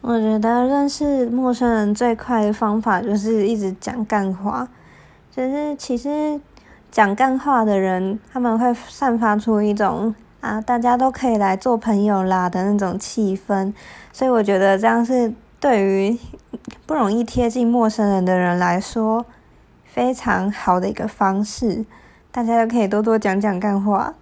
我觉得认识陌生人最快的方法就是一直讲干话。就是其实讲干话的人，他们会散发出一种啊，大家都可以来做朋友啦的那种气氛。所以我觉得这样是对于不容易贴近陌生人的人来说，非常好的一个方式。大家都可以多多讲讲干话。